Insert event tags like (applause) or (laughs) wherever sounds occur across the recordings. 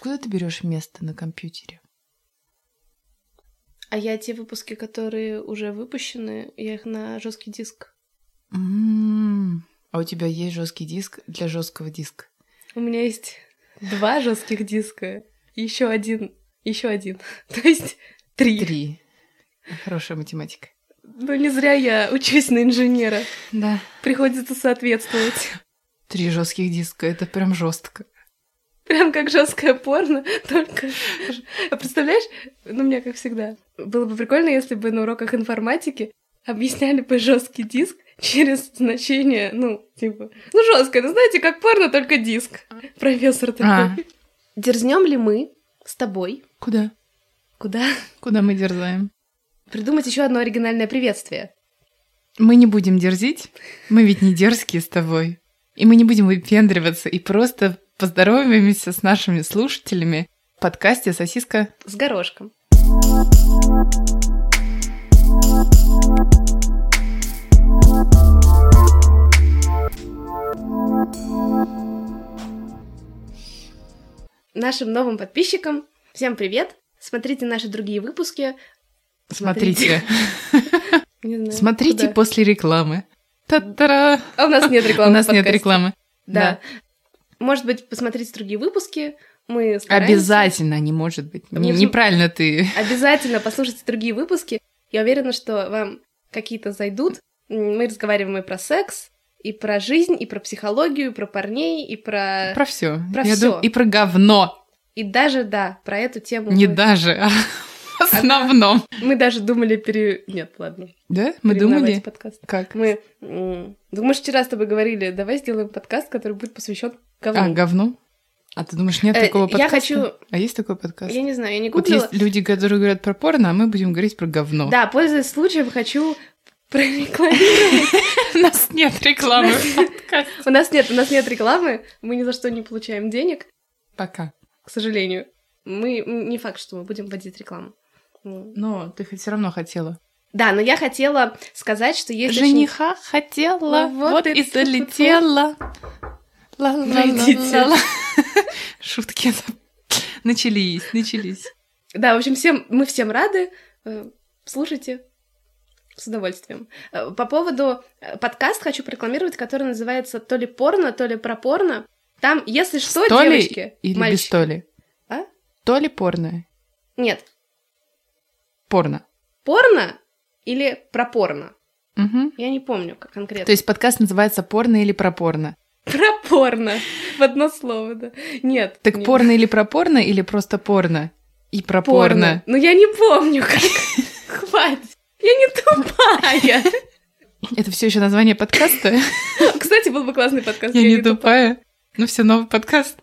Откуда ты берешь место на компьютере? А я те выпуски, которые уже выпущены, я их на жесткий диск. М, А у тебя есть жесткий диск для жесткого диска? У меня есть два жестких диска, еще один, еще один. (laughs) То есть три. Три. Хорошая математика. Ну не зря я учусь на инженера. Да. Приходится соответствовать. Три жестких диска, это прям жестко. Прям как жесткое порно, (laughs) только... А представляешь, ну, у меня как всегда. Было бы прикольно, если бы на уроках информатики объясняли бы жесткий диск через значение, ну, типа, ну, жесткое, ну, знаете, как порно, только диск. Профессор такой. А. Дерзнем ли мы с тобой? Куда? Куда? Куда мы дерзаем? Придумать еще одно оригинальное приветствие. Мы не будем дерзить, мы ведь не дерзкие с тобой. И мы не будем выпендриваться и просто поздороваемся с нашими слушателями в подкасте «Сосиска». С горошком. Нашим новым подписчикам всем привет! Смотрите наши другие выпуски. Смотрите. Смотрите (laughs) после рекламы. Та-та-ра! А у нас нет рекламы. У нас нет рекламы. Да. Может быть, посмотрите другие выпуски. Мы стараемся. Обязательно, не может быть. Не- неправильно ты. Обязательно послушайте другие выпуски. Я уверена, что вам какие-то зайдут. Мы разговариваем и про секс, и про жизнь, и про психологию, и про парней, и про... Про все. Про всё. И про говно. И даже, да, про эту тему Не мы... даже, а в основном. мы даже думали пере... Нет, ладно. Да? Мы думали? подкаст. Как? Мы... же вчера с тобой говорили, давай сделаем подкаст, который будет посвящен говну. А, говно? А ты думаешь, нет Э, такого я подкаста? хочу- А есть такой подкаст? Я не знаю, я не Вот гуглила. есть люди, которые говорят про порно, а мы будем говорить про говно. Да, пользуясь случаем, хочу прорекламировать. (laughs) У нас нет рекламы. У нас нет, у нас нет рекламы, мы ни за что не получаем денег, Пока. к сожалению. Мы не факт, что мы будем вводить рекламу. М. Но ты все равно хотела. Да, но я хотела сказать, что есть очень- Жениха хотела, Вот вот и залетела. Ла-ла-ла-ла-ла. (laughs) Шутки начались, начались. Да, в общем, всем мы всем рады. Э, Слушайте с удовольствием. Э, По поводу э, подкаст хочу прорекламировать, который называется то ли порно, то ли про порно. Там, если что, То девочки, или без мальчики- то ли? А? То ли порно? Нет, Порно. порно или про порно? Мгм. Я не помню как конкретно. То есть подкаст называется «Порно или про порно»? Про порно. В одно слово, да. Нет. Так не- порно или про порно, или просто порно? И про порно. Ну я не помню, как. Хватит. Я не тупая. Это все еще название подкаста? Кстати, был бы классный подкаст. Я не тупая. Ну все, новый подкаст.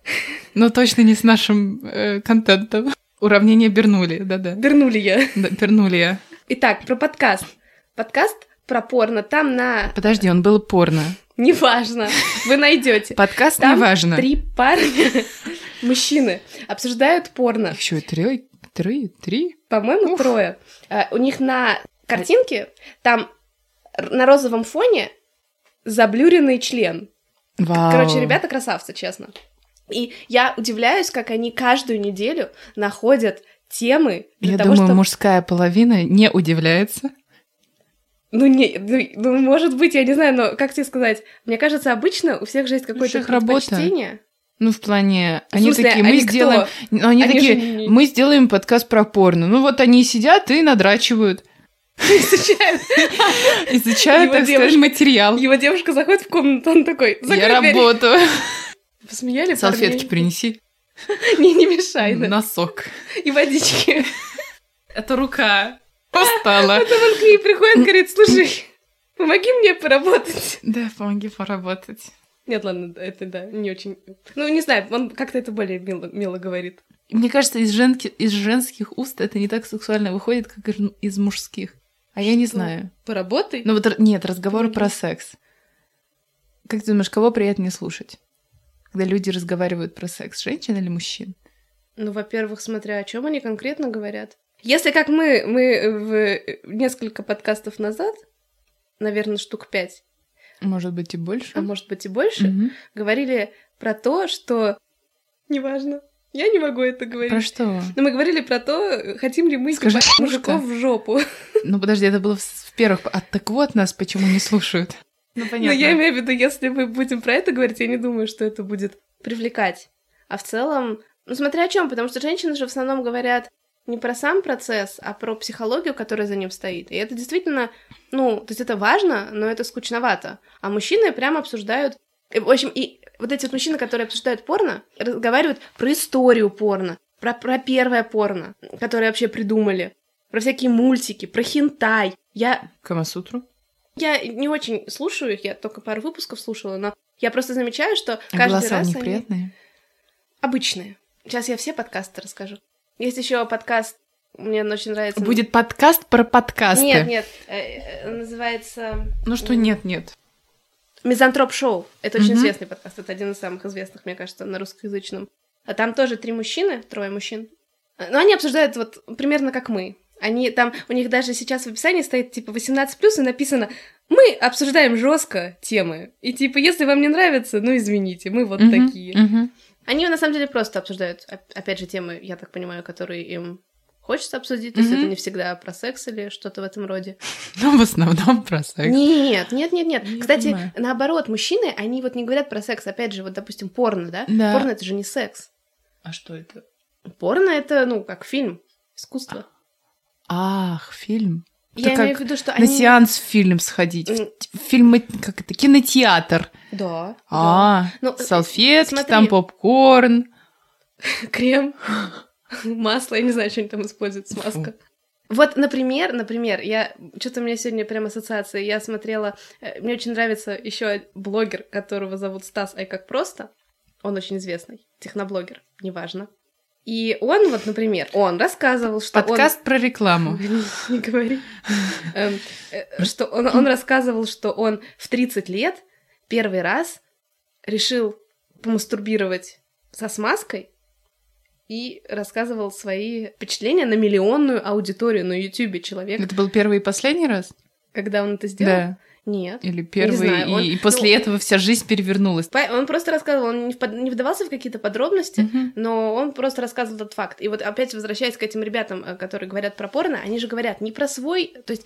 Но точно не с нашим э, контентом. Уравнение Бернули, да-да. Вернули я. Да, Бернули я. Итак, про подкаст. Подкаст про порно. Там на... Подожди, он был порно. Неважно. Вы найдете. Подкаст Там неважно. три парня, мужчины, обсуждают порно. Еще и три, три, три. По-моему, трое. А, У них на картинке там на розовом фоне заблюренный член. Вау. Короче, ребята красавцы, честно. И я удивляюсь, как они каждую неделю находят темы для Я того, думаю, чтобы... мужская половина не удивляется. Ну, не, ну, ну, может быть, я не знаю, но как тебе сказать? Мне кажется, обычно у всех же есть какое-то их работа. предпочтение. Ну, в плане, В они смысле, такие, мы они кто? сделаем... Ну, они, Они такие, не- мы сделаем подкаст про порно. Ну, вот они сидят и надрачивают. Изучают. Изучают, так девушка- материал. Его девушка заходит в комнату, он такой, Я работаю. Посмеяли Салфетки принеси. (laughs) Не, не мешай. Носок. И водички. Это рука. Устала. Потом он к ней приходит, говорит, слушай, помоги мне поработать. Да, помоги поработать. Нет, ладно, это да, не очень... Ну, не знаю, он как-то это более мило, мило говорит. Мне кажется, из, женки, из женских уст это не так сексуально выходит, как из- мужских. А я не знаю. Поработай. Ну вот нет, разговор про секс. Как ты думаешь, кого приятнее слушать? Когда люди разговаривают про секс, женщин или мужчин? Ну, во-первых, смотря о чем они конкретно говорят. Если как мы, мы в несколько подкастов назад, наверное, штук пять, Может быть и больше. а может быть и больше, Мгм. говорили про то, что... Неважно. Я не могу это говорить. Про что? Но мы говорили про то, хотим ли мы Скажи, ебать мужика. мужиков в жопу. (laughs) Ну подожди, это было в, в первых... А так вот нас почему не слушают. Ну Но понятно. я имею в виду, если мы будем про это говорить, я не думаю, что это будет привлекать. А в целом, ну смотря о чем, потому что женщины же в основном говорят не про сам процесс, а про психологию, которая за ним стоит. И это действительно, ну, то есть это важно, но это скучновато. А мужчины прямо обсуждают... и, В общем, и вот эти вот мужчины, которые обсуждают порно, разговаривают про историю порно, про, про первое порно, которое вообще придумали, про всякие мультики, про хентай. Я Камасутру? я не очень слушаю их, я только пару выпусков слушала, но я просто замечаю, что А каждый голоса у раз они приятные? обычные. Сейчас я все подкасты расскажу. Есть еще подкаст, мне он очень нравится. Будет подкаст про подкасты. Нет, нет, э, э, называется Ну что нет, нет. Мизантроп Шоу. Это очень Мгм. известный подкаст, это один из самых известных, мне кажется, на русскоязычном. А там тоже три мужчины, трое мужчин. Э, Но они обсуждают вот примерно как мы. Они там, у них даже сейчас в описании стоит типа 18+, и написано «Мы обсуждаем жестко темы». И типа, если вам не нравится, ну извините, мы вот Мгм, такие. мгм. Они на самом деле просто обсуждают, оп- опять же, темы, я так понимаю, которые им хочется обсудить. То есть Мгм. это не всегда про секс или что-то в этом роде. (laughs) Ну, в основном про секс. Нет, нет, нет, нет. Я Кстати, понимаю. наоборот, мужчины, они вот не говорят про секс. Опять же, вот, допустим, порно, да? Да. Порно это же не секс. А что это? Порно это, ну, как фильм, искусство. Ах, фильм. Я Это имею как в виду, что На они... сеанс в фильм сходить. В, М. в фильм, как это, кинотеатр. Да. А, Ну, э, салфетки, смотри. там попкорн. да. (laughs) Крем, (laughs) масло, я не знаю, что они там используют, смазка. Вот, например, например, я что-то у меня сегодня прям ассоциация. Я смотрела, э, мне очень нравится еще блогер, которого зовут Стас Ай как просто. Он очень известный, техноблогер, неважно. И он вот, например, он рассказывал, что он- Подкаст про рекламу. (laughs) Не, говори. Эм, э, Что он, он рассказывал, что он в 30 лет первый раз решил помастурбировать со смазкой и рассказывал свои впечатления на миллионную аудиторию на Ютубе человек. Это был первый и последний раз? Когда он это сделал? Да. Нет. Или первый, знаю, и, он- и после ну- этого вся жизнь перевернулась. Он просто рассказывал, он не не вдавался в какие-то подробности, Мгм. но он просто рассказывал этот факт. И вот опять возвращаясь к этим ребятам, э, которые говорят про порно, они же говорят не про свой, то есть...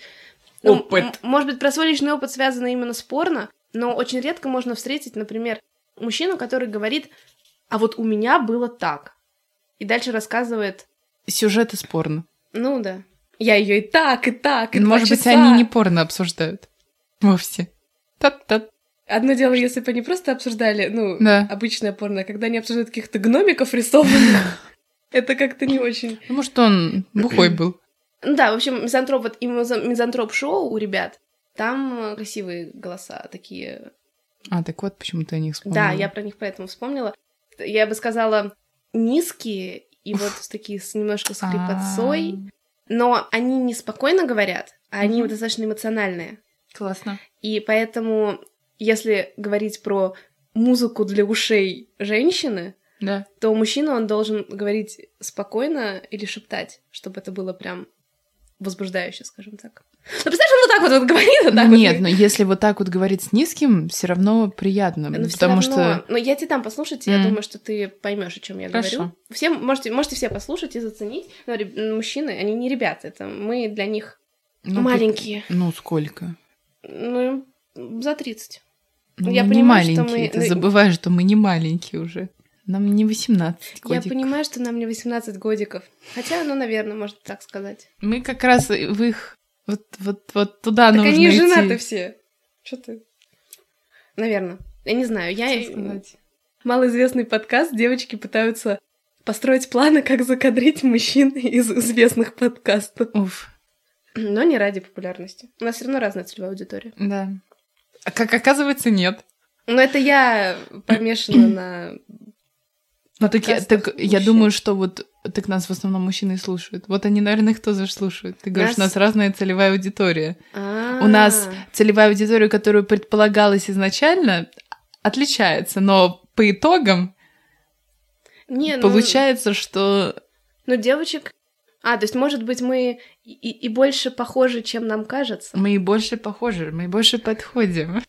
ну, Опыт. может быть, про свой личный опыт связанный именно с порно, но очень редко можно встретить, например, мужчину, который говорит, а вот у меня было так. И дальше рассказывает, Сюжеты спорно. ну да, я ее и так, и так, и Может быть, часа». они не порно обсуждают. Вовсе. Тат-тат. Одно дело, если бы они просто обсуждали, ну, Да. обычное порно, а когда они обсуждают каких-то гномиков рисованных, (laughs) это как-то не очень... Ну, Может, он бухой (clears throat) был. Ну Да, в общем, мизантроп, вот именно мизантроп-шоу у ребят, там э, красивые голоса такие. А, так вот, почему ты о них вспомнила. Да, я про них поэтому вспомнила. Я бы сказала, низкие и вот такие с немножко с хрипотцой, но они не спокойно говорят, а они достаточно эмоциональные. Классно. И поэтому, если говорить про музыку для ушей женщины, Да. то мужчина, он должен говорить спокойно или шептать, чтобы это было прям возбуждающе, скажем так. Ну, представляешь, он вот так вот, вот говорит, вот так вот. Нет, но если вот так вот говорить с низким, все равно приятно. Но всё потому равно- что Ну, я тебе там послушать, я М. думаю, что ты поймешь, о чем я Хорошо. говорю. Все можете, можете все послушать и заценить. Но реб- мужчины, они не ребята, это мы для них ну, маленькие. при- Ну, сколько? Ну, за 30. Ну, Я не понимаю, что маленькие. мы- Ты ну, забываешь, что мы не маленькие уже. Нам не 18 Я годиков. понимаю, что нам не 18 годиков. Хотя, ну, наверное, можно так сказать. Мы как раз в их... Вот, вот, вот туда так нужно они идти. женаты все. Что ты? Наверное. Я не знаю. Я сказать? малоизвестный подкаст. Девочки пытаются построить планы, как закадрить мужчин из известных подкастов. Уф, Но не ради популярности. У нас все равно разная целевая аудитория. да. А как оказывается, нет. Но это я помешана на... Ну, так, я, так я думаю, что вот так нас в основном мужчины и слушают. Вот они, наверное, их тоже слушают. Ты говоришь, у Нас- нас разная целевая аудитория. А, У нас целевая аудитория, которую предполагалась изначально, отличается, но по итогам Не, ну, получается, что Ну, девочек... А, то есть, может быть, мы и, и больше похожи, чем нам кажется. мы и больше похожи, мы и больше подходим.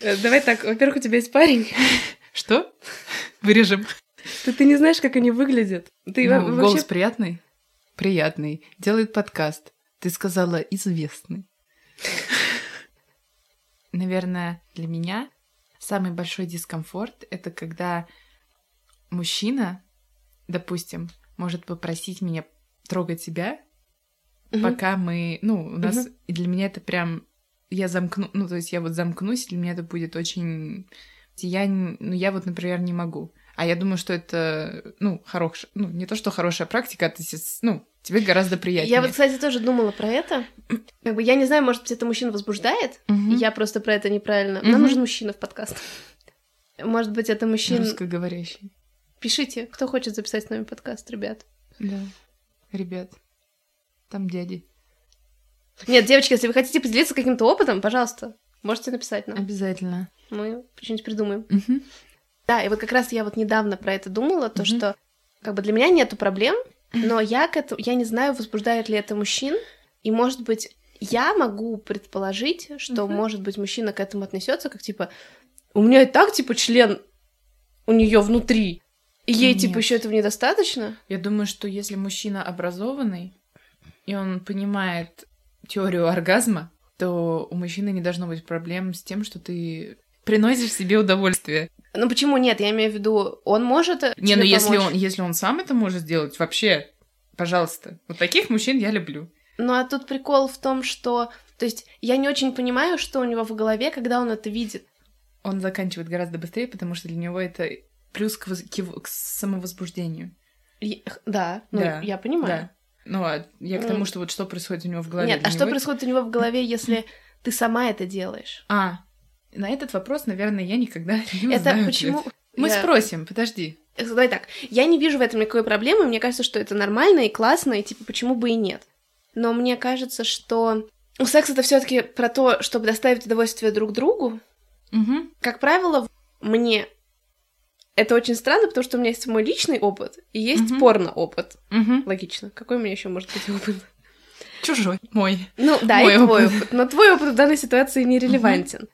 Э, Давай так, во-первых, у тебя есть парень. Что? Вырежем. Ты, ты не знаешь, как они выглядят. Ты Ну, во- вообще... Голос приятный? Приятный. Делает подкаст. Ты сказала известный. Наверное, для меня самый большой дискомфорт — это когда мужчина, допустим, может попросить меня трогать себя, Мгм. пока мы... Ну, у нас... И для меня это прям... Я замкну... Ну, то есть я вот замкнусь, для меня это будет очень... Я, ну, я вот, например, не могу. А я думаю, что это, ну, хорошая... Ну, не то, что хорошая практика, а ты, ну, тебе гораздо приятнее. Я вот, кстати, тоже думала про это. Как бы я не знаю, может быть, это мужчин возбуждает, Мгм. и я просто про это неправильно. Мгм. Нам нужен мужчина в подкаст. Может быть, это мужчин... Русскоговорящий. Пишите, кто хочет записать с нами подкаст, ребят. Да. Ребят, там дяди. Нет, девочки, если вы хотите поделиться каким-то опытом, пожалуйста, можете написать нам. Обязательно. Мы что-нибудь придумаем. Мгм. Да, и вот как раз я вот недавно про это думала, то, Мгм. что как бы для меня нету проблем, но я к этому, я не знаю, возбуждает ли это мужчин, и, может быть, я могу предположить, что, Мгм. может быть, мужчина к этому отнесется как, типа, у меня и так, типа, член у нее внутри, и ей, типа, Нет. еще этого недостаточно. Я думаю, что если мужчина образованный, и он понимает теорию оргазма, то у мужчины не должно быть проблем с тем, что ты приносишь себе удовольствие. Ну почему нет? Я имею в виду, он может Не, ну если помочь. он, если он сам это может сделать, вообще, пожалуйста. Вот таких мужчин я люблю. Ну а тут прикол в том, что... То есть я не очень понимаю, что у него в голове, когда он это видит. Он заканчивает гораздо быстрее, потому что для него это плюс к, воз- к его- к самовозбуждению. И- Да, ну Да, я понимаю. Да. Ну, а я к Ну, тому, что вот что происходит у него в голове. Нет, а что него происходит у него в голове, если ты сама это делаешь? А, на этот вопрос, наверное, я никогда (laughs) не это узнаю почему... ответ. Мы я- спросим, подожди. Давай так, я не вижу в этом никакой проблемы, мне кажется, что это нормально и классно, и типа почему бы и нет. Но мне кажется, что ну, секс это все таки про то, чтобы доставить удовольствие друг другу. Мгм. Как правило, мне это очень странно, потому что у меня есть мой личный опыт и есть Мгм. порно-опыт. Мгм. Логично. Какой у меня еще может быть опыт? Чужой. Мой. Ну, да, Мой и твой опыт. опыт. Но твой опыт в данной ситуации нерелевантен.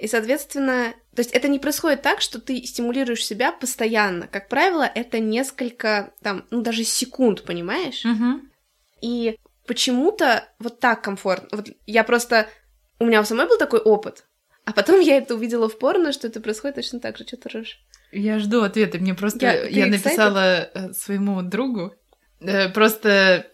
И, соответственно, то есть это не происходит так, что ты стимулируешь себя постоянно. Как правило, это несколько, там, ну, даже секунд, понимаешь? Мгм. И почему-то вот так комфортно. Вот я просто... У меня у самой был такой опыт, а потом я это увидела в порно, что это происходит точно так же. Что ты ржешь? Я жду ответа. Мне просто... Я- Я, написала э, своему другу. э, Просто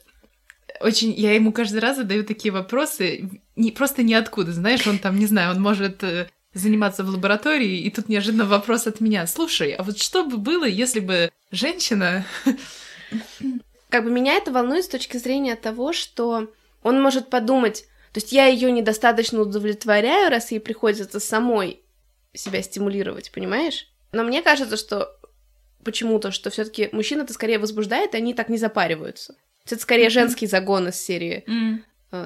очень... Я ему каждый раз задаю такие вопросы. Не, просто ниоткуда, знаешь. Он там, не знаю, он может э, заниматься в лаборатории, и тут неожиданно вопрос от меня. Слушай, а вот что бы было, если бы женщина... (clears throat) Как бы меня это волнует с точки зрения того, что он может подумать, то есть я ее недостаточно удовлетворяю, раз ей приходится самой себя стимулировать, понимаешь? Но мне кажется, что почему-то, что все-таки мужчина это скорее возбуждает, и они так не запариваются. Это скорее женский загон из серии. э,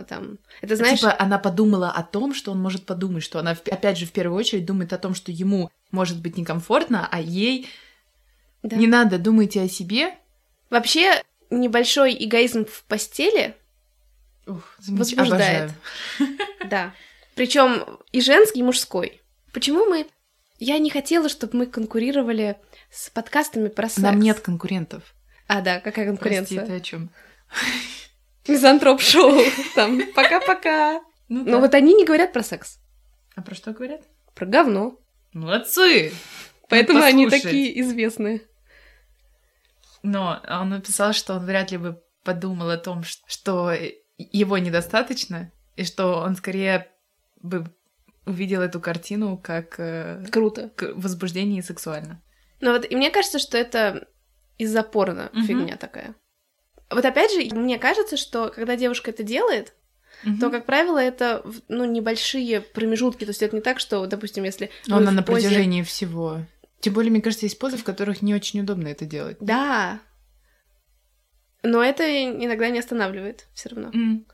там. Это знаешь. Типа она подумала о том, что он может подумать, что она, опять же, в первую очередь думает о том, что ему может быть некомфортно, а ей да. не надо, думайте о себе. Вообще, небольшой эгоизм в постели, Ух, Возбуждает. обожаю. (laughs) да. Причем и женский, и мужской. Почему мы. Я не хотела, чтобы мы конкурировали с подкастами про секс. Нам нет конкурентов. А, да, какая Прости, конкуренция? ты о чем? Мизантроп-шоу. Там, пока-пока. Ну, Но да. вот они не говорят про секс. А про что говорят? Про говно. Молодцы! Поэтому они такие известные. Но он написал, что он вряд ли бы подумал о том, что его недостаточно, и что он скорее бы увидел эту картину как э, Круто. к- возбуждение и сексуально. Но вот и мне кажется, что это из-за порно Мгм. фигня такая. Вот опять же, мне кажется, что когда девушка это делает, то, Мгм. как правило, это ну, небольшие промежутки. То есть это не так, что, допустим, если... Но она на позе- протяжении всего. Тем более, мне кажется, есть позы, в которых не очень удобно это делать. Да. Но это иногда не останавливает все равно. М.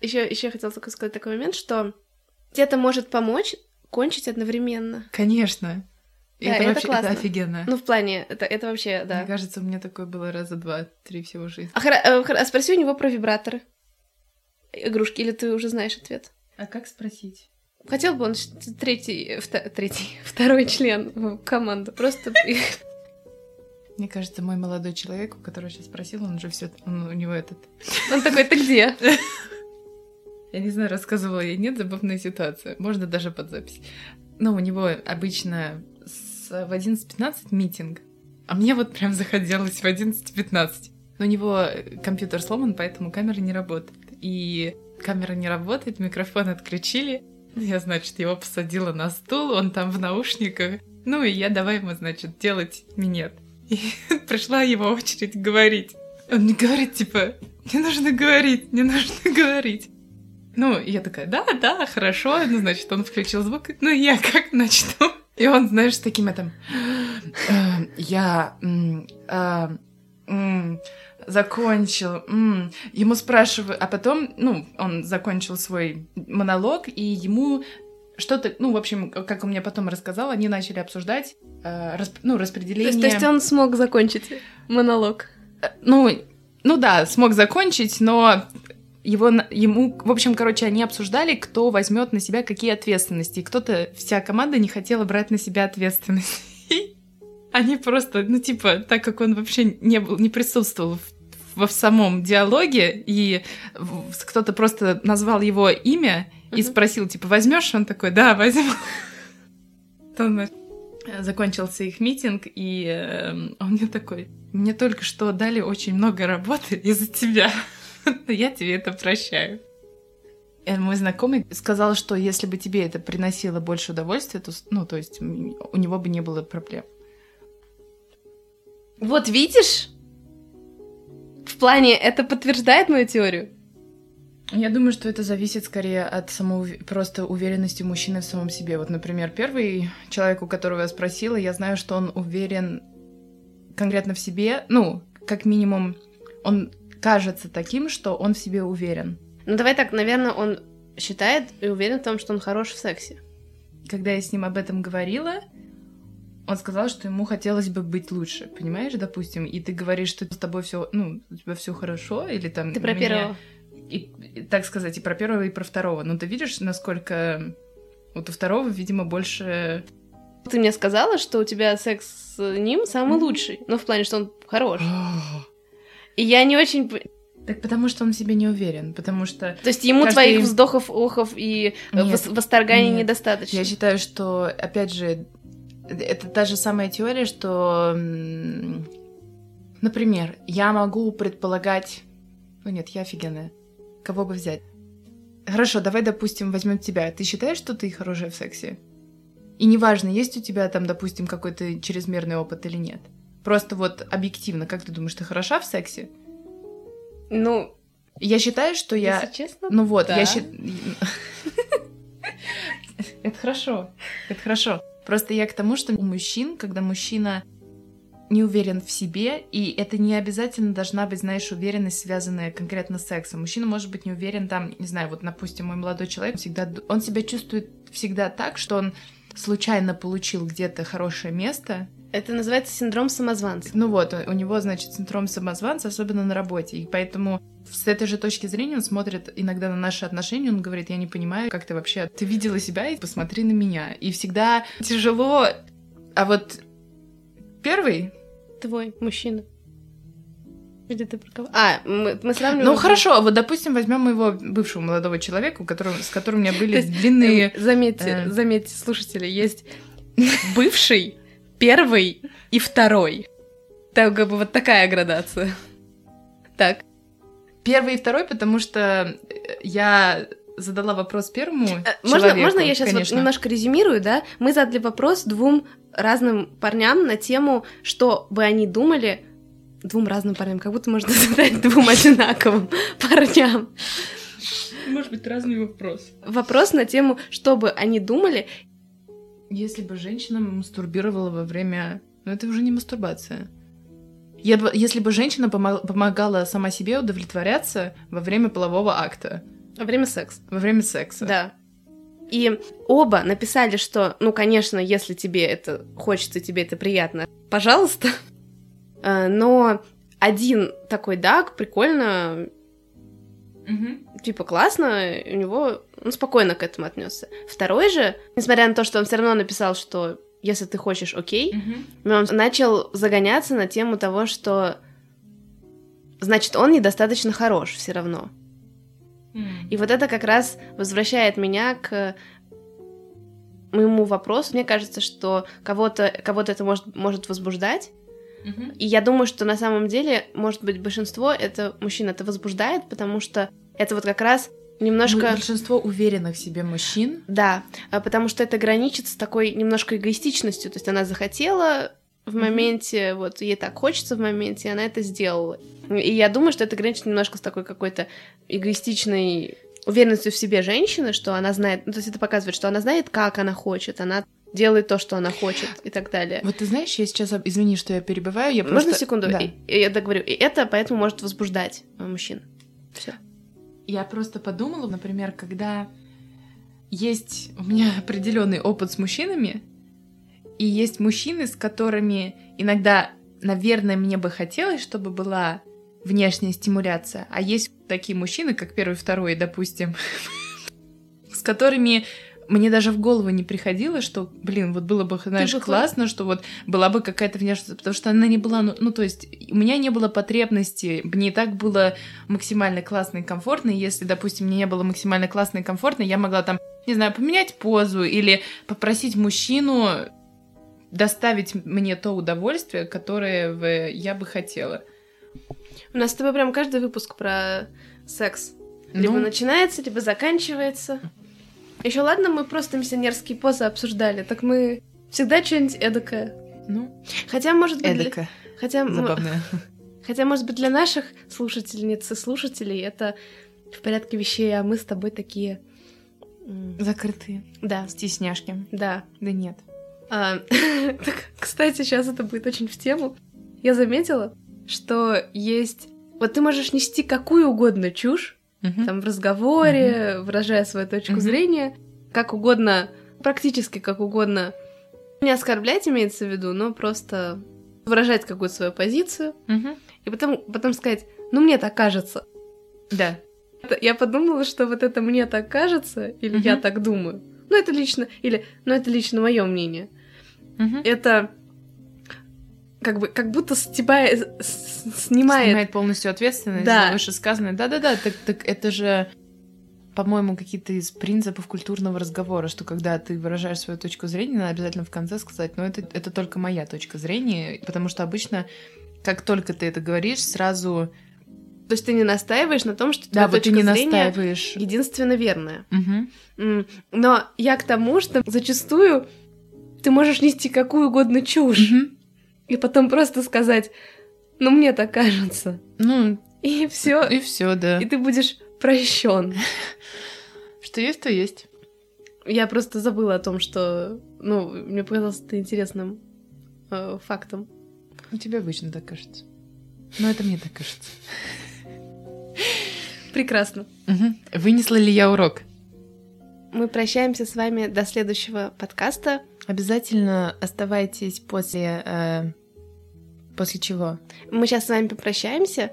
Еще, еще хотела только сказать такой момент, что это может помочь кончить одновременно. Конечно. И Да, это, это вообще классно. это офигенно. Ну, в плане, это, это вообще, Мне да. кажется, у меня такое было раза два-три всего жизни. А, э, а спроси у него про вибраторы. Игрушки, или ты уже знаешь ответ? А как спросить? Хотел бы он третий, вта- третий, (laughs) второй член в команду. Просто (laughs) Мне кажется, мой молодой человек, у которого сейчас спросил, он уже все, он, у него этот... Он такой, ты где? (laughs) Я не знаю, рассказывала я, нет, забавная ситуация. Можно даже под запись. Ну, у него обычно в 11.15 митинг, а мне вот прям захотелось в 11.15. Но у него компьютер сломан, поэтому камера не работает. И камера не работает, микрофон отключили. Я, значит, его посадила на стул, он там в наушниках. Ну и я давай ему, значит, делать минет. И (laughs) пришла его очередь говорить. Он мне говорит, типа, не нужно говорить, не нужно (laughs) говорить. Ну, я такая, да, да, хорошо. Ну, значит, он включил звук. Ну, я как начну? И он, знаешь, с таким этим... «Э, я... э, закончил. Ему спрашиваю... А потом, ну, он закончил свой монолог, и ему что-то, ну, в общем, как он мне потом рассказал, они начали обсуждать, э, расп, ну, распределение... То есть, то есть он смог закончить монолог? Ну, ну да, смог закончить, но его, ему, в общем, короче, они обсуждали, кто возьмет на себя какие ответственности. И кто-то, вся команда не хотела брать на себя ответственность. (laughs) Они просто, ну, типа, так как он вообще не был, не присутствовал в, в самом диалоге, и кто-то просто назвал его имя и спросил, типа, возьмешь? Он такой, да, возьму. (laughs) Закончился их митинг, и э, он мне такой, мне только что дали очень много работы из-за тебя. (laughs) Я тебе это прощаю. И мой знакомый сказал, что если бы тебе это приносило больше удовольствия, то, ну, то есть у него бы не было проблем. Вот видишь? В плане, это подтверждает мою теорию? Я думаю, что это зависит скорее от самого просто уверенности мужчины в самом себе. Вот, например, первый человек, у которого я спросила, я знаю, что он уверен конкретно в себе, ну, как минимум, он кажется таким, что он в себе уверен. Ну давай так, наверное, он считает и уверен в том, что он хорош в сексе. Когда я с ним об этом говорила, он сказал, что ему хотелось бы быть лучше, понимаешь, допустим, и ты говоришь, что с тобой все, ну, у тебя все хорошо, или там. Ты про меня... первого. И, и, так сказать, и про первого, и про второго. Но ты видишь, насколько вот у второго, видимо, больше. Ты мне сказала, что у тебя секс с ним самый лучший, ну, в плане, что он хорош. (gasps) (gasps) И я не очень... Так потому что он в себе не уверен, потому что... То есть ему каждый... твоих вздохов, охов и э, нет, восторганий нет. недостаточно? Я считаю, что, опять же, это та же самая теория, что, например, я могу предполагать... Ну нет, я офигенная. Кого бы взять? Хорошо, давай, допустим, возьмем тебя. Ты считаешь, что ты хорошая в сексе? И неважно, есть у тебя там, допустим, какой-то чрезмерный опыт или нет. Просто вот объективно, как ты думаешь, ты хороша в сексе? Ну, я считаю, что я... Если честно, Ну вот, да. я считаю... (laughs) Это хорошо, это хорошо. Просто я к тому, что у мужчин, когда мужчина не уверен в себе, и это не обязательно должна быть, знаешь, уверенность, связанная конкретно с сексом. Мужчина может быть не уверен там, не знаю, вот, допустим, мой молодой человек всегда, он себя чувствует всегда так, что он случайно получил где-то хорошее место, это называется синдром самозванца. Ну вот, у него, значит, синдром самозванца, особенно на работе. И поэтому с этой же точки зрения он смотрит иногда на наши отношения, он говорит, я не понимаю, как ты вообще... Ты видела себя и посмотри на меня. И всегда тяжело... А вот первый... Твой мужчина. Или ты про кого? А, мы, мы сравниваем... Ну хорошо, вот допустим, возьмем моего бывшего молодого человека, у которого, с которым у меня (laughs) были длинные... Э, заметьте, э. заметьте, слушатели, есть бывший первый и второй. Так, как бы вот такая градация. Так. Первый и второй, потому что я задала вопрос первому э, можно, человеку. Можно я сейчас вот немножко резюмирую, да? Мы задали вопрос двум разным парням на тему, что бы они думали двум разным парням, как будто можно (laughs) задать двум одинаковым (laughs) парням. Может быть, разный вопрос. Вопрос на тему, что бы они думали, если бы женщина мастурбировала во время... Ну, это уже не мастурбация. Я, если бы женщина помогала сама себе удовлетворяться во время полового акта. Во время секса. Во время секса. Да. И оба написали, что, ну, конечно, если тебе это хочется, тебе это приятно, пожалуйста. Э, (laughs) но один такой, да, прикольно, Угу. Типа классно, у него он спокойно к этому отнесся. Второй же, несмотря на то, что он все равно написал, что если ты хочешь, окей. Но он начал загоняться на тему того, что значит, он недостаточно хорош все равно. И вот это как раз возвращает меня к моему вопросу. Мне кажется, что кого-то кого это может, может возбуждать. И я думаю, что на самом деле, может быть, большинство это мужчин это возбуждает, потому что это вот как раз немножко... Большинство уверенных в себе мужчин. Да, а потому что это граничит с такой немножко эгоистичностью. То есть она захотела в моменте, mm-hmm. вот ей так хочется в моменте, и она это сделала. И я думаю, что это граничит немножко с такой какой-то эгоистичной уверенностью в себе женщины, что она знает, ну, то есть это показывает, что она знает, как она хочет, она делает то, что она хочет и так далее. Вот ты знаешь, я сейчас, извини, что я перебиваю, я просто... Можно секунду? Да. И, я договорю. И это поэтому может возбуждать мужчин. Все. Я просто подумала, например, когда есть у меня (laughs) определенный опыт с мужчинами, и есть мужчины, с которыми иногда, наверное, мне бы хотелось, чтобы была внешняя стимуляция, а есть такие мужчины, как первый, второй, допустим, (laughs) с которыми мне даже в голову не приходило, что, блин, вот было бы, знаешь, бы классно, что вот была бы какая-то внешность, потому что она не была, ну, ну, то есть у меня не было потребности, мне и так было максимально классно и комфортно, и если, допустим, мне не было максимально классно и комфортно, я могла там, не знаю, поменять позу или попросить мужчину доставить мне то удовольствие, которое я бы хотела. У нас с тобой прям каждый выпуск про секс. Либо ну... начинается, либо заканчивается. Еще ладно, мы просто миссионерские позы обсуждали, так мы всегда что-нибудь эдакое. Ну, хотя, может быть... Эдако. Для... Хотя, Забавное. (laughs) Хотя, может быть, для наших слушательниц и слушателей это в порядке вещей, а мы с тобой такие... Закрытые. Да. Стесняшки. Да. Да нет. А, (laughs) так, кстати, сейчас это будет очень в тему. Я заметила, что есть... Вот ты можешь нести какую угодно чушь, uh-huh. там в разговоре, uh-huh. выражая свою точку uh-huh. зрения, как угодно, практически как угодно. Не оскорблять имеется в виду, но просто выражать какую-то свою позицию, uh-huh. и потом, потом сказать, ну мне так кажется. Да. Я подумала, что вот это мне так кажется, или uh-huh. я так думаю. Ну это лично, или, ну это лично мое мнение. Uh-huh. Это как бы как будто с тебя снимает... Снимает полностью ответственность да. за вышесказанное. Да-да-да, так, так это же, по-моему, какие-то из принципов культурного разговора, что когда ты выражаешь свою точку зрения, надо обязательно в конце сказать, ну это, это только моя точка зрения, потому что обычно, как только ты это говоришь, сразу... То есть ты не настаиваешь на том, что да, вот точка ты не зрения настаиваешь. единственно верная. Угу. Но я к тому, что зачастую ты можешь нести какую угодно чушь. Угу и потом просто сказать, ну мне так кажется. Ну, и все. И все, да. И ты будешь прощен. (laughs) Что есть, то есть. Я просто забыла о том, что, ну, мне показалось это интересным э, фактом. У тебя обычно так кажется. Но это мне так кажется. Прекрасно. Угу. Вынесла ли я урок? Мы прощаемся с вами до следующего подкаста. Обязательно оставайтесь после... Э, после чего? Мы сейчас с вами попрощаемся,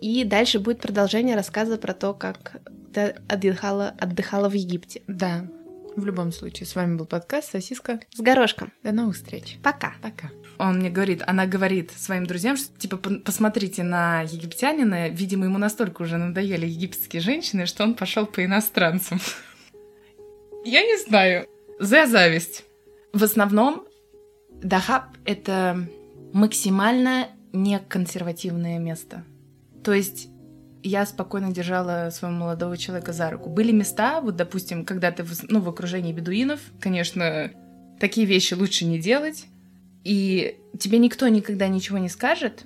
и дальше будет продолжение рассказа про то, как ты отдыхала, отдыхала в Египте. Да, в любом случае. С вами был подкаст «Сосиска» с горошком. До новых встреч. Пока. Пока. Он мне говорит, она говорит своим друзьям, что типа посмотрите на египтянина, видимо, ему настолько уже надоели египетские женщины, что он пошел по иностранцам. Я не знаю. За зависть. В основном Дахаб — это максимально неконсервативное место. То есть я спокойно держала своего молодого человека за руку. Были места, вот, допустим, когда ты в, ну, в окружении бедуинов, конечно, такие вещи лучше не делать, и тебе никто никогда ничего не скажет,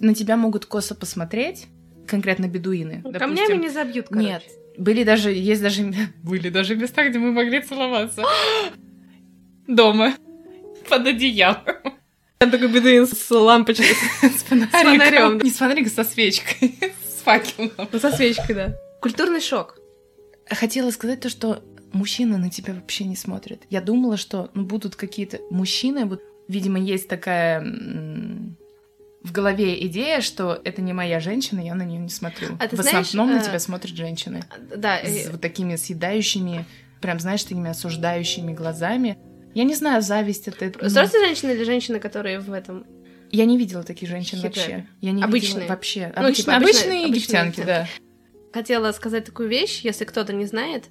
на тебя могут косо посмотреть, конкретно бедуины. Ну, допустим. Камнями не забьют, короче. Нет. Были даже, есть даже, (laughs) были даже места, где мы могли целоваться. дома под одеялом. Я такой бедуин с лампочкой, (laughs) с фонарем. Не с фонариком, со свечкой, (laughs) с факелом. Ну, со свечкой, да. Культурный шок. Хотела сказать то, что мужчины на тебя вообще не смотрят. Я думала, что ну, будут какие-то мужчины, вот, видимо, есть такая в голове идея, что это не моя женщина, я на нее не смотрю. А в знаешь, основном а... на тебя смотрят женщины. Да. С вот такими съедающими, прям, знаешь, такими осуждающими глазами. Я не знаю, зависть это... ну, Взрослые женщины или женщины, которые в этом... Я не видела таких женщин Хиджабе. вообще. Я не Обычные. видела вообще. Ну, Обыч- типа, обычные- обычные обычные египтянки, да. Хотела сказать такую вещь, если кто-то не знает.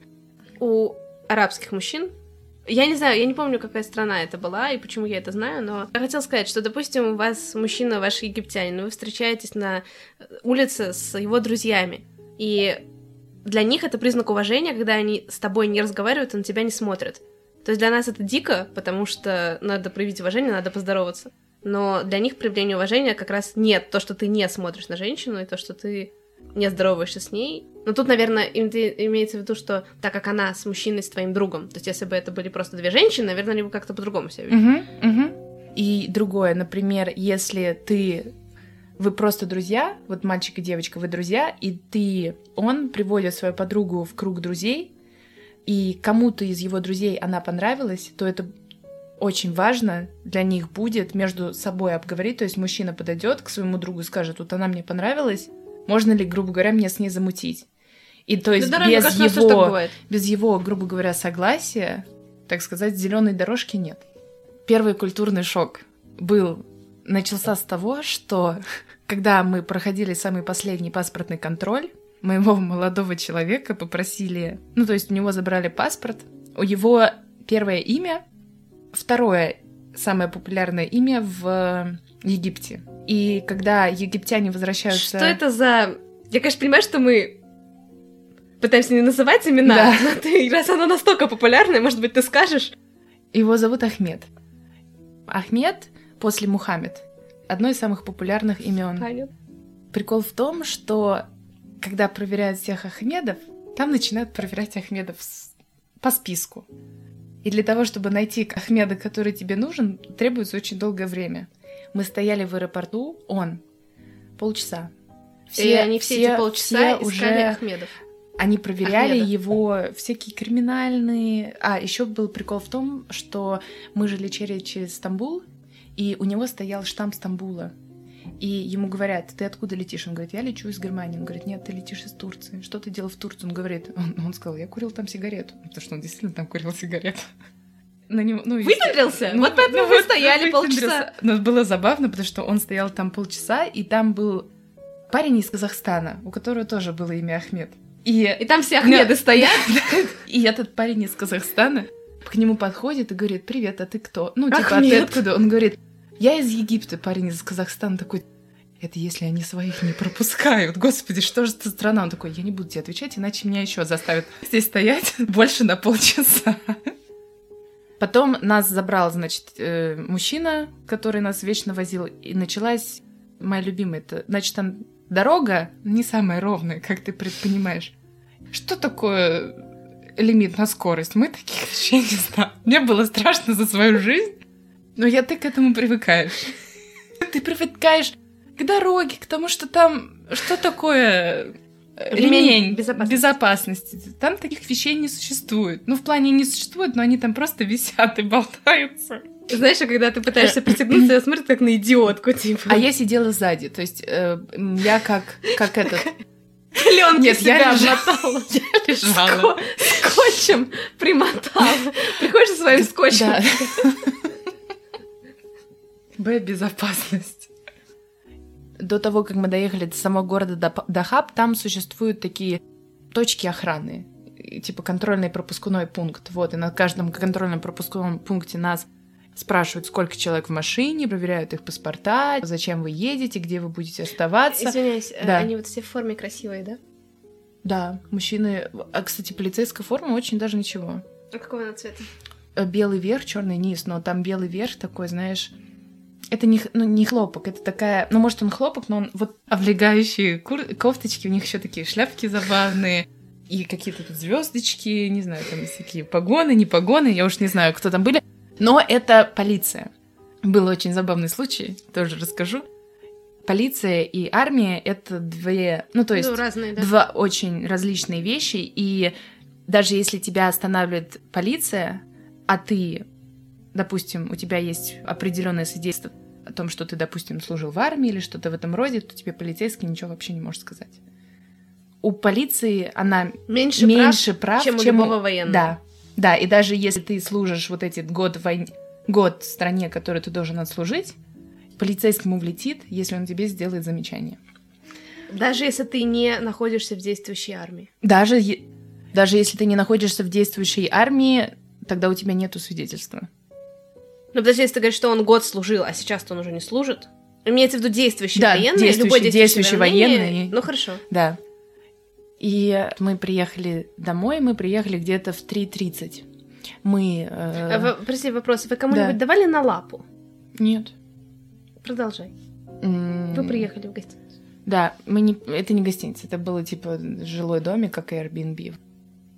У арабских мужчин я не знаю, я не помню, какая страна это была и почему я это знаю, но я хотела сказать, что, допустим, у вас мужчина, ваш египтянин, вы встречаетесь на улице с его друзьями, и для них это признак уважения, когда они с тобой не разговаривают и на тебя не смотрят. То есть для нас это дико, потому что надо проявить уважение, надо поздороваться. Но для них проявление уважения как раз нет. То, что ты не смотришь на женщину, и то, что ты не здороваешься с ней. Но тут, наверное, им- имеется в виду, что так как она с мужчиной, с твоим другом, то есть если бы это были просто две женщины, наверное, они бы как-то по-другому себя вели. Мгм, мгм. И другое, например, если ты вы просто друзья, вот мальчик и девочка, вы друзья, и ты, он приводит свою подругу в круг друзей, и кому-то из его друзей она понравилась, то это очень важно для них будет между собой обговорить, то есть мужчина подойдет к своему другу и скажет, вот она мне понравилась, можно ли, грубо говоря, мне с ней замутить? И то есть Да, без кажется, его без его, грубо говоря, согласия, так сказать, зеленой дорожки нет. Первый культурный шок был начался с того, что когда мы проходили самый последний паспортный контроль, моего молодого человека попросили, ну то есть у него забрали паспорт, у его первое имя, второе самое популярное имя в Египте. И когда египтяне возвращаются... Что это за... Я, конечно, понимаю, что мы пытаемся не называть имена, Да. но ты, раз оно настолько популярное, может быть, ты скажешь? Его зовут Ахмед. Ахмед после Мухаммед. Одно из самых популярных имен. Понятно. Прикол в том, что когда проверяют всех Ахмедов, там начинают проверять Ахмедов по списку. И для того, чтобы найти Ахмеда, который тебе нужен, требуется очень долгое время. Мы стояли в аэропорту, он, полчаса. и они все, эти полчаса все искали Ахмедов. они проверяли Ахмеда. его всякие криминальные. А еще был прикол в том, что мы жили через, через Стамбул, и у него стоял штамп Стамбула. И ему говорят, ты откуда летишь? Он говорит, я лечу из Германии. Он говорит, нет, ты летишь из Турции. Что ты делал в Турции? Он говорит, он, он сказал, я курил там сигарету. Потому что он действительно там курил сигарету. На него, ну, Выпендрился? ну, вот поэтому ну, вы вот стояли полчаса. Но было забавно, потому что он стоял там полчаса, и там был парень из Казахстана, у которого тоже было имя Ахмед. И, И там все Ахмеды стоят. (laughs) и этот парень из Казахстана к нему подходит и говорит, привет, а ты кто? Ну, типа, а ты откуда? Он говорит, я из Египта, парень из Казахстана такой, это если они своих не пропускают. Господи, что же это за страна? Он такой, я не буду тебе отвечать, иначе меня еще заставят здесь стоять (laughs) больше на полчаса. Потом нас забрал, значит, э, мужчина, который нас вечно возил, и началась моя любимая. Это, значит, там дорога не самая ровная, как ты предпонимаешь. Что такое лимит на скорость? Мы таких вещей не знаем. Мне было страшно за свою жизнь, но я ты к этому привыкаешь. (laughs) Ты привыкаешь к дороге, к тому, что там что такое Ремень ремень безопасности. безопасности. Там таких вещей не существует. Ну, в плане не существует, но они там просто висят и болтаются. Знаешь, а когда ты пытаешься пристегнуться, я смотрю как на идиотку, типа. А я сидела сзади, то есть э, я как, как этот... Пленки Нет, я себя (laughs) лежала. обмотала. лежала. Ско- Скотчем примотала. Приходишь со своим скотчем. Да. (laughs) Б. Безопасность. До того, как мы доехали до самого города Дахаб, там существуют такие точки охраны, типа контрольный пропускной пункт. Вот, и на каждом контрольном пропускном пункте нас спрашивают, сколько человек в машине, проверяют их паспорта, зачем вы едете, где вы будете оставаться. Извиняюсь, э, Да. они вот все в форме красивые, да? Да, мужчины... А, кстати, полицейская форма очень даже ничего. А какого она цвета? Э, белый верх, черный низ, но там белый верх такой, знаешь, это не, ну, не хлопок, это такая, ну, может, он хлопок, но он вот облегающие кур- кофточки, у них еще такие шляпки забавные, и какие-то тут звездочки, не знаю, там всякие погоны, не погоны, я уж не знаю, кто там были, но это полиция. Был очень забавный случай, тоже расскажу. Полиция и армия — это две, ну, то есть Ну, разные, да. два очень различные вещи, и даже если тебя останавливает полиция, а ты, допустим, у тебя есть определенное свидетельство о том, что ты, допустим, служил в армии или что-то в этом роде, то тебе полицейский ничего вообще не может сказать. У полиции она Меньше, меньше прав, чем у чем любого военного. Да, Да, и даже если ты служишь вот этот год в войне, год в стране, которую ты должен отслужить, полицейскому влетит, если он тебе сделает замечание. Даже если ты не находишься в действующей армии. Даже, даже если ты не находишься в действующей армии, тогда у тебя нету свидетельства. Ну, подожди, если ты говоришь, что он год служил, а сейчас-то он уже не служит. Имеется в виду действующий Да, военный, действующий- любой действующий, действующий военный. Ну, хорошо. Да. И мы приехали домой, мы приехали где-то в 3.30. Мы... э, А вы- прости, вопрос. Вы кому-нибудь Да. давали на лапу? Нет. Продолжай. М, Вы приехали в гостиницу. Да, мы не... это не гостиница, это было типа жилой домик, как Airbnb.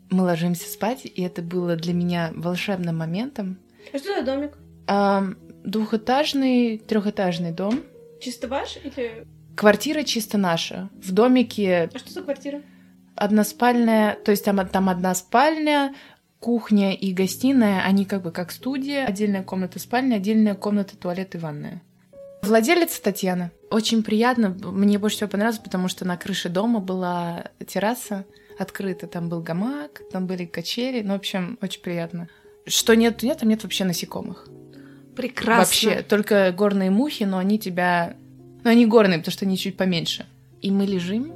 Мы ложимся спать, и это было для меня волшебным моментом. А что за домик? Ам, двухэтажный, трехэтажный дом. Чисто ваш или... Квартира чисто наша. В домике А что за квартира? односпальная, то есть там, там одна спальня, кухня и гостиная, они как бы как студия, отдельная комната спальня, отдельная комната туалет и ванная. Владелец Татьяна. Очень приятно. Мне больше всего понравилось, потому что на крыше дома была терраса открыта. Там был гамак, там были качели. Ну, в общем, очень приятно. Что нет, нет, там нет вообще насекомых. Прекрасно. Вообще, только горные мухи, но они тебя... Ну, они горные, потому что они чуть поменьше. И мы лежим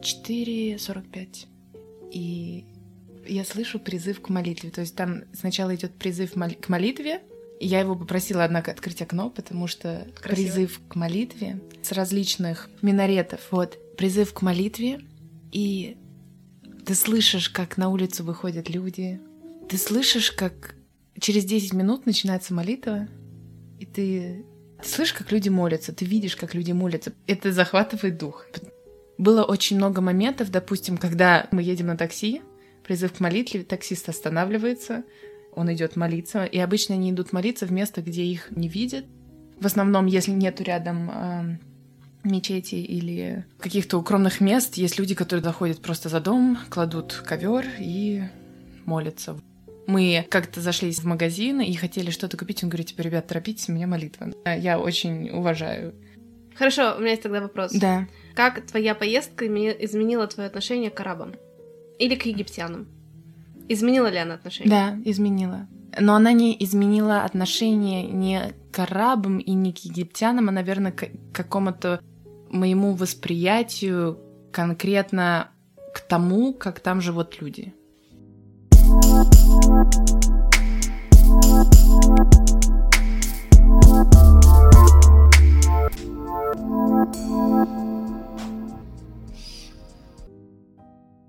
4.45. И я слышу призыв к молитве. То есть там сначала идет призыв мол- к молитве. Я его попросила, однако, открыть окно, потому что Красиво. призыв к молитве с различных минаретов. Вот, призыв к молитве. И ты слышишь, как на улицу выходят люди. Ты слышишь, как через 10 минут начинается молитва. И ты, ты слышишь, как люди молятся. Ты видишь, как люди молятся. Это захватывает дух. Было очень много моментов, допустим, когда мы едем на такси, призыв к молитве, таксист останавливается, он идет молиться, и обычно они идут молиться в место, где их не видят. В основном, если нету рядом эм, мечети или каких-то укромных мест, есть люди, которые заходят просто за дом, кладут ковер и молятся. Мы как-то зашли в магазин и хотели что-то купить. Он говорит, типа, ребят, торопитесь, у меня молитва. Я очень уважаю. Хорошо, у меня есть тогда вопрос. Да. Как твоя поездка изменила твое отношение к арабам? Или к египтянам? Изменила ли она отношение? Да, изменила. Но она не изменила отношение не к арабам и не к египтянам, а, наверное, к какому-то моему восприятию конкретно к тому, как там живут люди.